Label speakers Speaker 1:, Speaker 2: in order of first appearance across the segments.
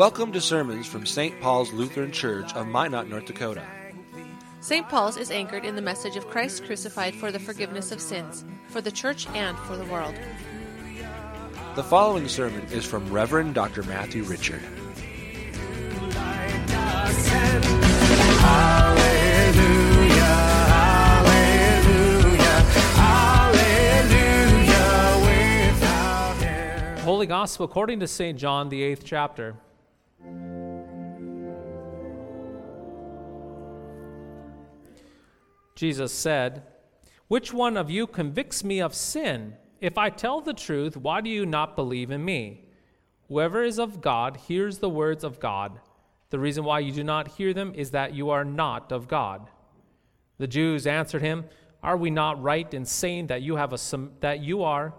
Speaker 1: Welcome to sermons from St. Paul's Lutheran Church of Minot, North Dakota.
Speaker 2: St. Paul's is anchored in the message of Christ crucified for the forgiveness of sins, for the church and for the world.
Speaker 1: The following sermon is from Reverend Dr. Matthew Richard.
Speaker 3: Holy Gospel according to St. John, the eighth chapter. Jesus said, Which one of you convicts me of sin? If I tell the truth, why do you not believe in me? Whoever is of God hears the words of God. The reason why you do not hear them is that you are not of God. The Jews answered him, Are we not right in saying that you have a that you are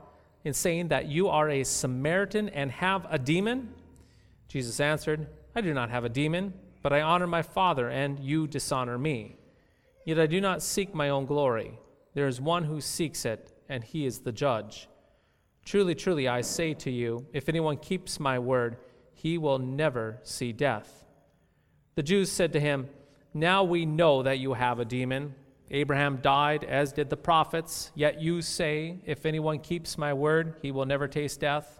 Speaker 3: in saying that you are a Samaritan and have a demon? Jesus answered, I do not have a demon, but I honor my Father, and you dishonor me. Yet I do not seek my own glory. There is one who seeks it, and he is the judge. Truly, truly, I say to you, if anyone keeps my word, he will never see death. The Jews said to him, Now we know that you have a demon. Abraham died, as did the prophets, yet you say, If anyone keeps my word, he will never taste death.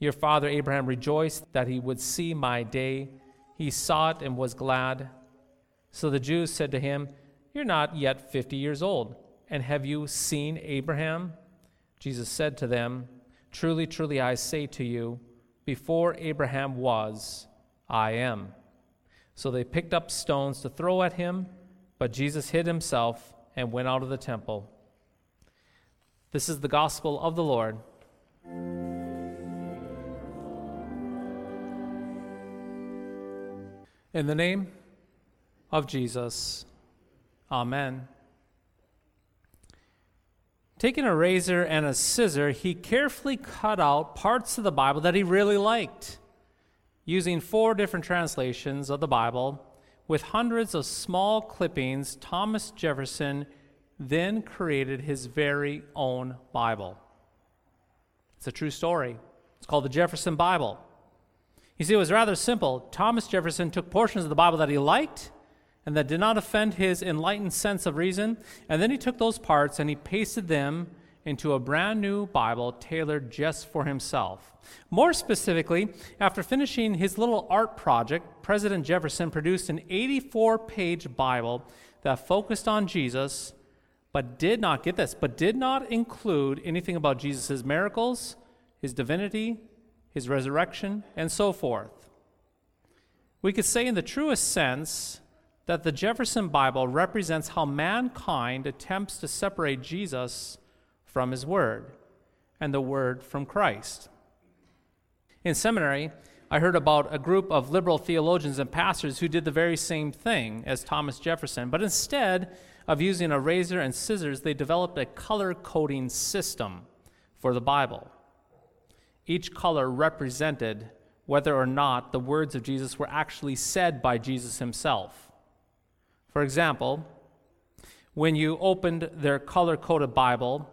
Speaker 3: Your father Abraham rejoiced that he would see my day. He saw it and was glad. So the Jews said to him, You're not yet fifty years old, and have you seen Abraham? Jesus said to them, Truly, truly, I say to you, before Abraham was, I am. So they picked up stones to throw at him, but Jesus hid himself and went out of the temple. This is the gospel of the Lord. In the name of Jesus, Amen. Taking a razor and a scissor, he carefully cut out parts of the Bible that he really liked. Using four different translations of the Bible, with hundreds of small clippings, Thomas Jefferson then created his very own Bible. It's a true story. It's called the Jefferson Bible. You see, it was rather simple. Thomas Jefferson took portions of the Bible that he liked and that did not offend his enlightened sense of reason. And then he took those parts and he pasted them into a brand new Bible tailored just for himself. More specifically, after finishing his little art project, President Jefferson produced an 84 page Bible that focused on Jesus, but did not, get this, but did not include anything about Jesus' miracles, his divinity, his resurrection, and so forth. We could say, in the truest sense, that the Jefferson Bible represents how mankind attempts to separate Jesus from his word and the word from Christ. In seminary, I heard about a group of liberal theologians and pastors who did the very same thing as Thomas Jefferson, but instead of using a razor and scissors, they developed a color coding system for the Bible. Each color represented whether or not the words of Jesus were actually said by Jesus himself. For example, when you opened their color coded Bible,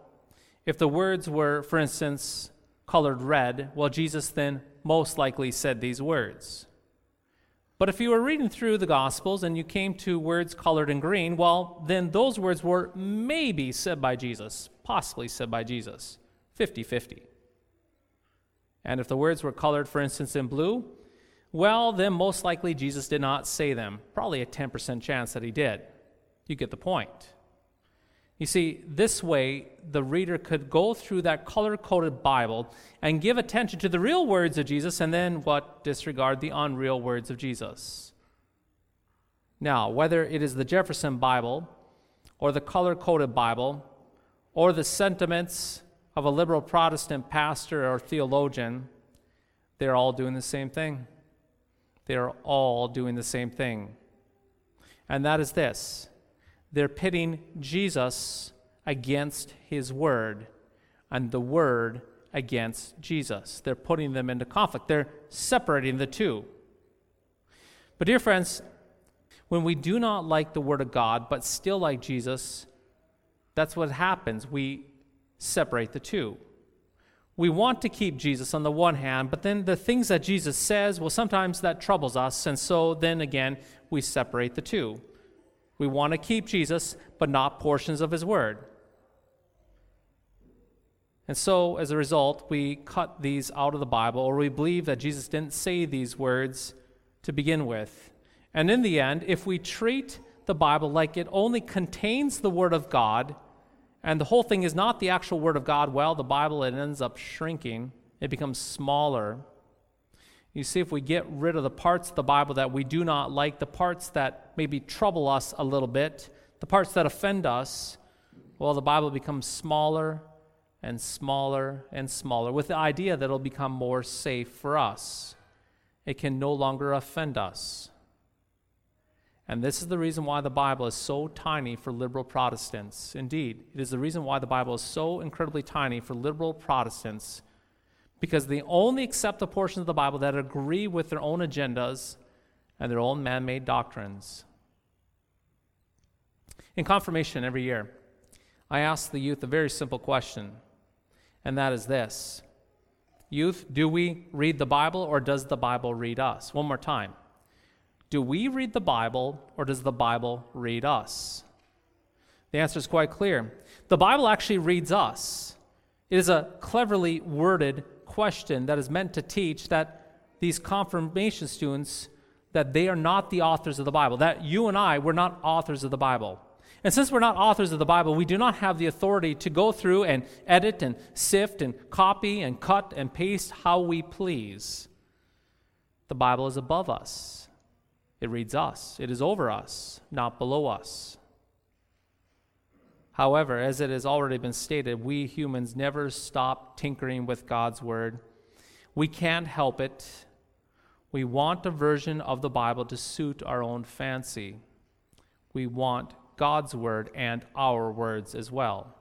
Speaker 3: if the words were, for instance, colored red, well, Jesus then most likely said these words. But if you were reading through the Gospels and you came to words colored in green, well, then those words were maybe said by Jesus, possibly said by Jesus, 50 50. And if the words were colored, for instance, in blue, well, then most likely Jesus did not say them. Probably a 10% chance that he did. You get the point. You see, this way, the reader could go through that color coded Bible and give attention to the real words of Jesus and then what? Disregard the unreal words of Jesus. Now, whether it is the Jefferson Bible or the color coded Bible or the sentiments of a liberal Protestant pastor or theologian, they're all doing the same thing. they are all doing the same thing. And that is this they're pitting Jesus against his word and the word against Jesus. They're putting them into conflict, they're separating the two. But, dear friends, when we do not like the word of God but still like Jesus, that's what happens. We separate the two. We want to keep Jesus on the one hand, but then the things that Jesus says, well, sometimes that troubles us, and so then again, we separate the two. We want to keep Jesus, but not portions of his word. And so, as a result, we cut these out of the Bible, or we believe that Jesus didn't say these words to begin with. And in the end, if we treat the Bible like it only contains the Word of God, and the whole thing is not the actual Word of God, well, the Bible it ends up shrinking, it becomes smaller. You see, if we get rid of the parts of the Bible that we do not like, the parts that maybe trouble us a little bit, the parts that offend us, well, the Bible becomes smaller and smaller and smaller with the idea that it'll become more safe for us. It can no longer offend us. And this is the reason why the Bible is so tiny for liberal Protestants. Indeed, it is the reason why the Bible is so incredibly tiny for liberal Protestants, because they only accept the portions of the Bible that agree with their own agendas and their own man made doctrines. In confirmation every year, I ask the youth a very simple question, and that is this Youth, do we read the Bible or does the Bible read us? One more time. Do we read the Bible or does the Bible read us? The answer is quite clear. The Bible actually reads us. It is a cleverly worded question that is meant to teach that these confirmation students that they are not the authors of the Bible, that you and I were not authors of the Bible. And since we're not authors of the Bible, we do not have the authority to go through and edit and sift and copy and cut and paste how we please. The Bible is above us. It reads us, it is over us, not below us. However, as it has already been stated, we humans never stop tinkering with God's Word. We can't help it. We want a version of the Bible to suit our own fancy. We want God's Word and our words as well.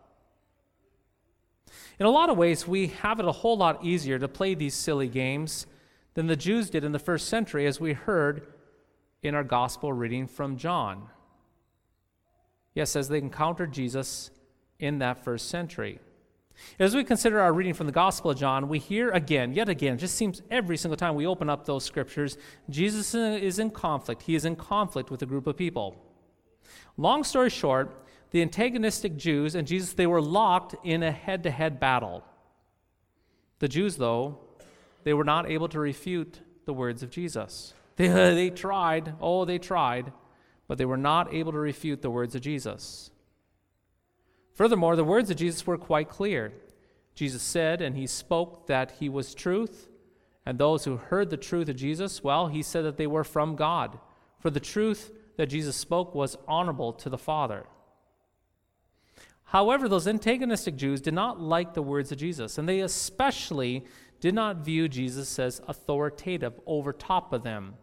Speaker 3: In a lot of ways, we have it a whole lot easier to play these silly games than the Jews did in the first century, as we heard in our gospel reading from John. Yes, as they encountered Jesus in that first century. As we consider our reading from the Gospel of John, we hear again, yet again, it just seems every single time we open up those scriptures, Jesus is in conflict. He is in conflict with a group of people. Long story short, the antagonistic Jews and Jesus, they were locked in a head to head battle. The Jews, though, they were not able to refute the words of Jesus. They, they tried, oh, they tried, but they were not able to refute the words of Jesus. Furthermore, the words of Jesus were quite clear. Jesus said, and he spoke that he was truth, and those who heard the truth of Jesus, well, he said that they were from God. For the truth that Jesus spoke was honorable to the Father. However, those antagonistic Jews did not like the words of Jesus, and they especially did not view Jesus as authoritative over top of them.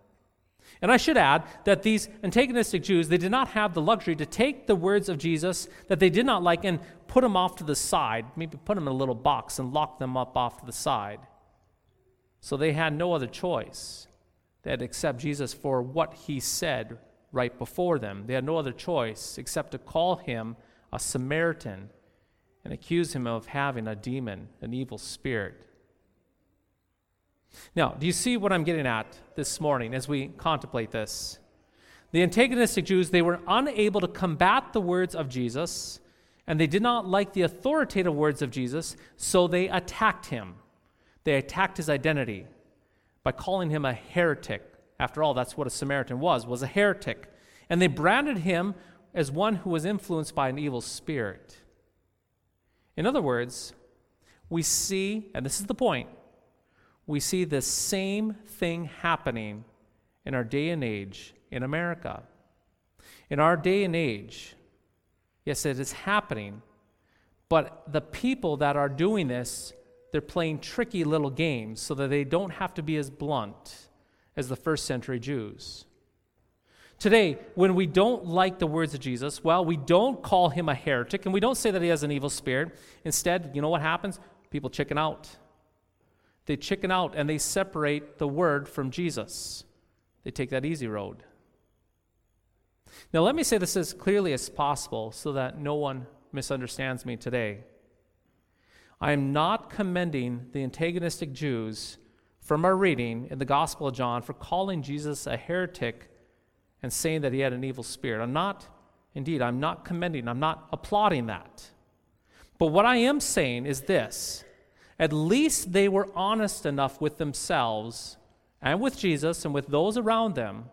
Speaker 3: And I should add that these antagonistic Jews, they did not have the luxury to take the words of Jesus that they did not like and put them off to the side, maybe put them in a little box and lock them up off to the side. So they had no other choice. They had to accept Jesus for what he said right before them. They had no other choice except to call him a Samaritan and accuse him of having a demon, an evil spirit. Now, do you see what I'm getting at this morning as we contemplate this? The antagonistic Jews, they were unable to combat the words of Jesus, and they did not like the authoritative words of Jesus, so they attacked him. They attacked his identity by calling him a heretic. After all, that's what a Samaritan was, was a heretic. And they branded him as one who was influenced by an evil spirit. In other words, we see, and this is the point, we see the same thing happening in our day and age in America. In our day and age, yes, it is happening, but the people that are doing this, they're playing tricky little games so that they don't have to be as blunt as the first century Jews. Today, when we don't like the words of Jesus, well, we don't call him a heretic and we don't say that he has an evil spirit. Instead, you know what happens? People chicken out. They chicken out and they separate the word from Jesus. They take that easy road. Now, let me say this as clearly as possible so that no one misunderstands me today. I am not commending the antagonistic Jews from our reading in the Gospel of John for calling Jesus a heretic and saying that he had an evil spirit. I'm not, indeed, I'm not commending, I'm not applauding that. But what I am saying is this at least they were honest enough with themselves and with Jesus and with those around them.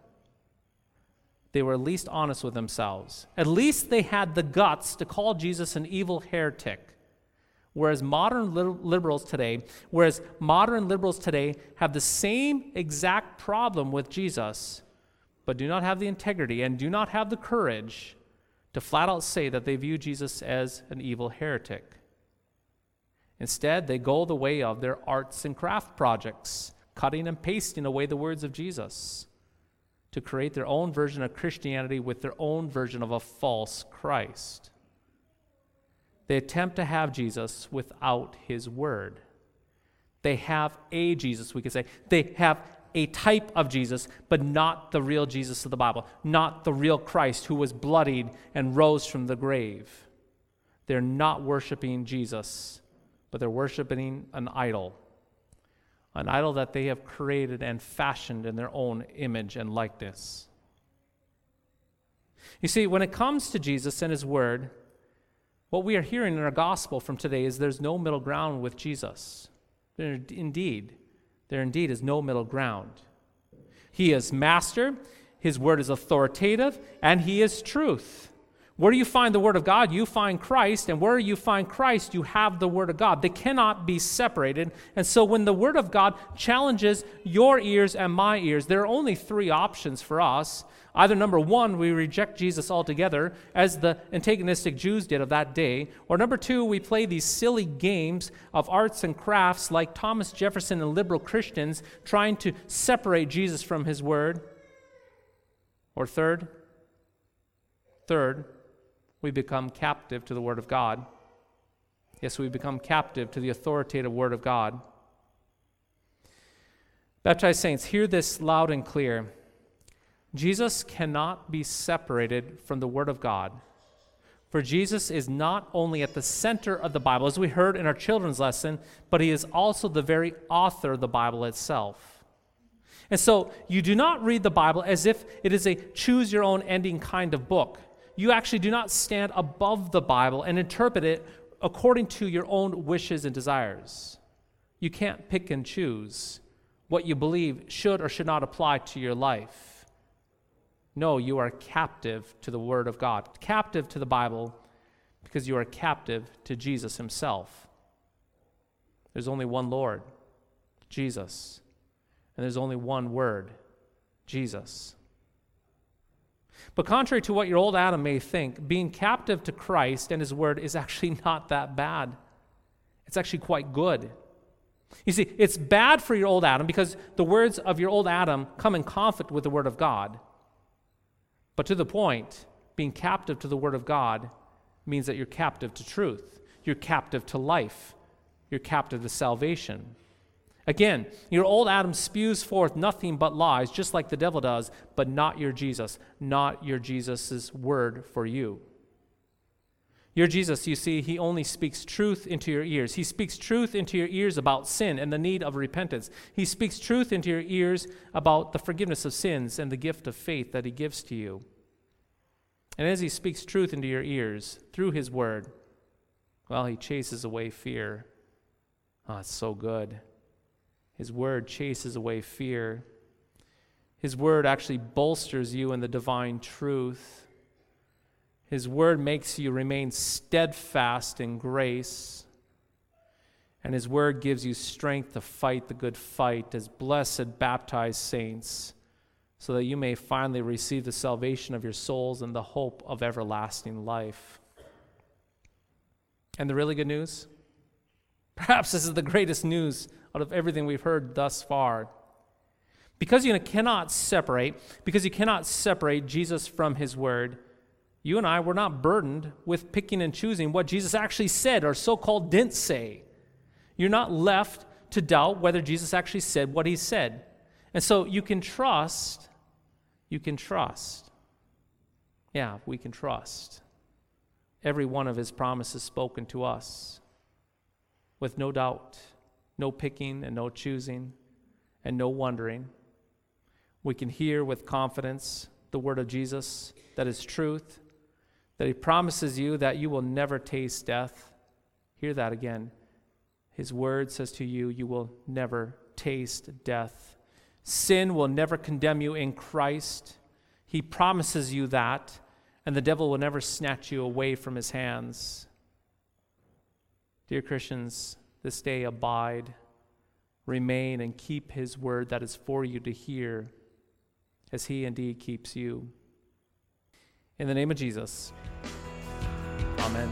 Speaker 3: They were at least honest with themselves. At least they had the guts to call Jesus an evil heretic. Whereas modern liberals today, whereas modern liberals today have the same exact problem with Jesus, but do not have the integrity and do not have the courage to flat out say that they view Jesus as an evil heretic. Instead, they go the way of their arts and craft projects, cutting and pasting away the words of Jesus to create their own version of Christianity with their own version of a false Christ. They attempt to have Jesus without his word. They have a Jesus, we could say. They have a type of Jesus, but not the real Jesus of the Bible, not the real Christ who was bloodied and rose from the grave. They're not worshiping Jesus, but they're worshiping an idol, an idol that they have created and fashioned in their own image and likeness. You see, when it comes to Jesus and his word, what we are hearing in our gospel from today is there's no middle ground with Jesus. There, indeed, there indeed is no middle ground. He is master, his word is authoritative, and he is truth. Where do you find the Word of God? You find Christ, and where you find Christ, you have the Word of God. They cannot be separated. And so, when the Word of God challenges your ears and my ears, there are only three options for us. Either number one, we reject Jesus altogether, as the antagonistic Jews did of that day, or number two, we play these silly games of arts and crafts like Thomas Jefferson and liberal Christians trying to separate Jesus from his word. Or third, third, we become captive to the word of God. Yes, we become captive to the authoritative word of God. Baptized saints, hear this loud and clear. Jesus cannot be separated from the Word of God. For Jesus is not only at the center of the Bible, as we heard in our children's lesson, but he is also the very author of the Bible itself. And so you do not read the Bible as if it is a choose your own ending kind of book. You actually do not stand above the Bible and interpret it according to your own wishes and desires. You can't pick and choose what you believe should or should not apply to your life. No, you are captive to the Word of God, captive to the Bible, because you are captive to Jesus Himself. There's only one Lord, Jesus. And there's only one Word, Jesus. But contrary to what your old Adam may think, being captive to Christ and His Word is actually not that bad. It's actually quite good. You see, it's bad for your old Adam because the words of your old Adam come in conflict with the Word of God. But to the point, being captive to the Word of God means that you're captive to truth, you're captive to life, you're captive to salvation. Again, your old Adam spews forth nothing but lies, just like the devil does, but not your Jesus, not your Jesus' word for you. Your Jesus, you see, he only speaks truth into your ears. He speaks truth into your ears about sin and the need of repentance. He speaks truth into your ears about the forgiveness of sins and the gift of faith that he gives to you. And as he speaks truth into your ears through his word, well, he chases away fear. Oh, it's so good. His word chases away fear. His word actually bolsters you in the divine truth. His word makes you remain steadfast in grace. And His word gives you strength to fight the good fight as blessed baptized saints, so that you may finally receive the salvation of your souls and the hope of everlasting life. And the really good news? Perhaps this is the greatest news out of everything we've heard thus far. Because you cannot separate, because you cannot separate Jesus from his word, you and I were not burdened with picking and choosing what Jesus actually said or so called didn't say. You're not left to doubt whether Jesus actually said what he said. And so you can trust, you can trust. Yeah, we can trust. Every one of his promises spoken to us with no doubt, no picking and no choosing, and no wondering. We can hear with confidence the word of Jesus that is truth, that he promises you that you will never taste death. Hear that again. His word says to you, you will never taste death. Sin will never condemn you in Christ. He promises you that, and the devil will never snatch you away from his hands. Dear Christians, this day abide, remain, and keep his word that is for you to hear, as he indeed keeps you. In the name of Jesus, amen.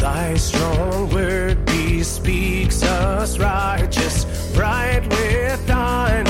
Speaker 4: Thy strong word bespeaks us righteous, bright with thine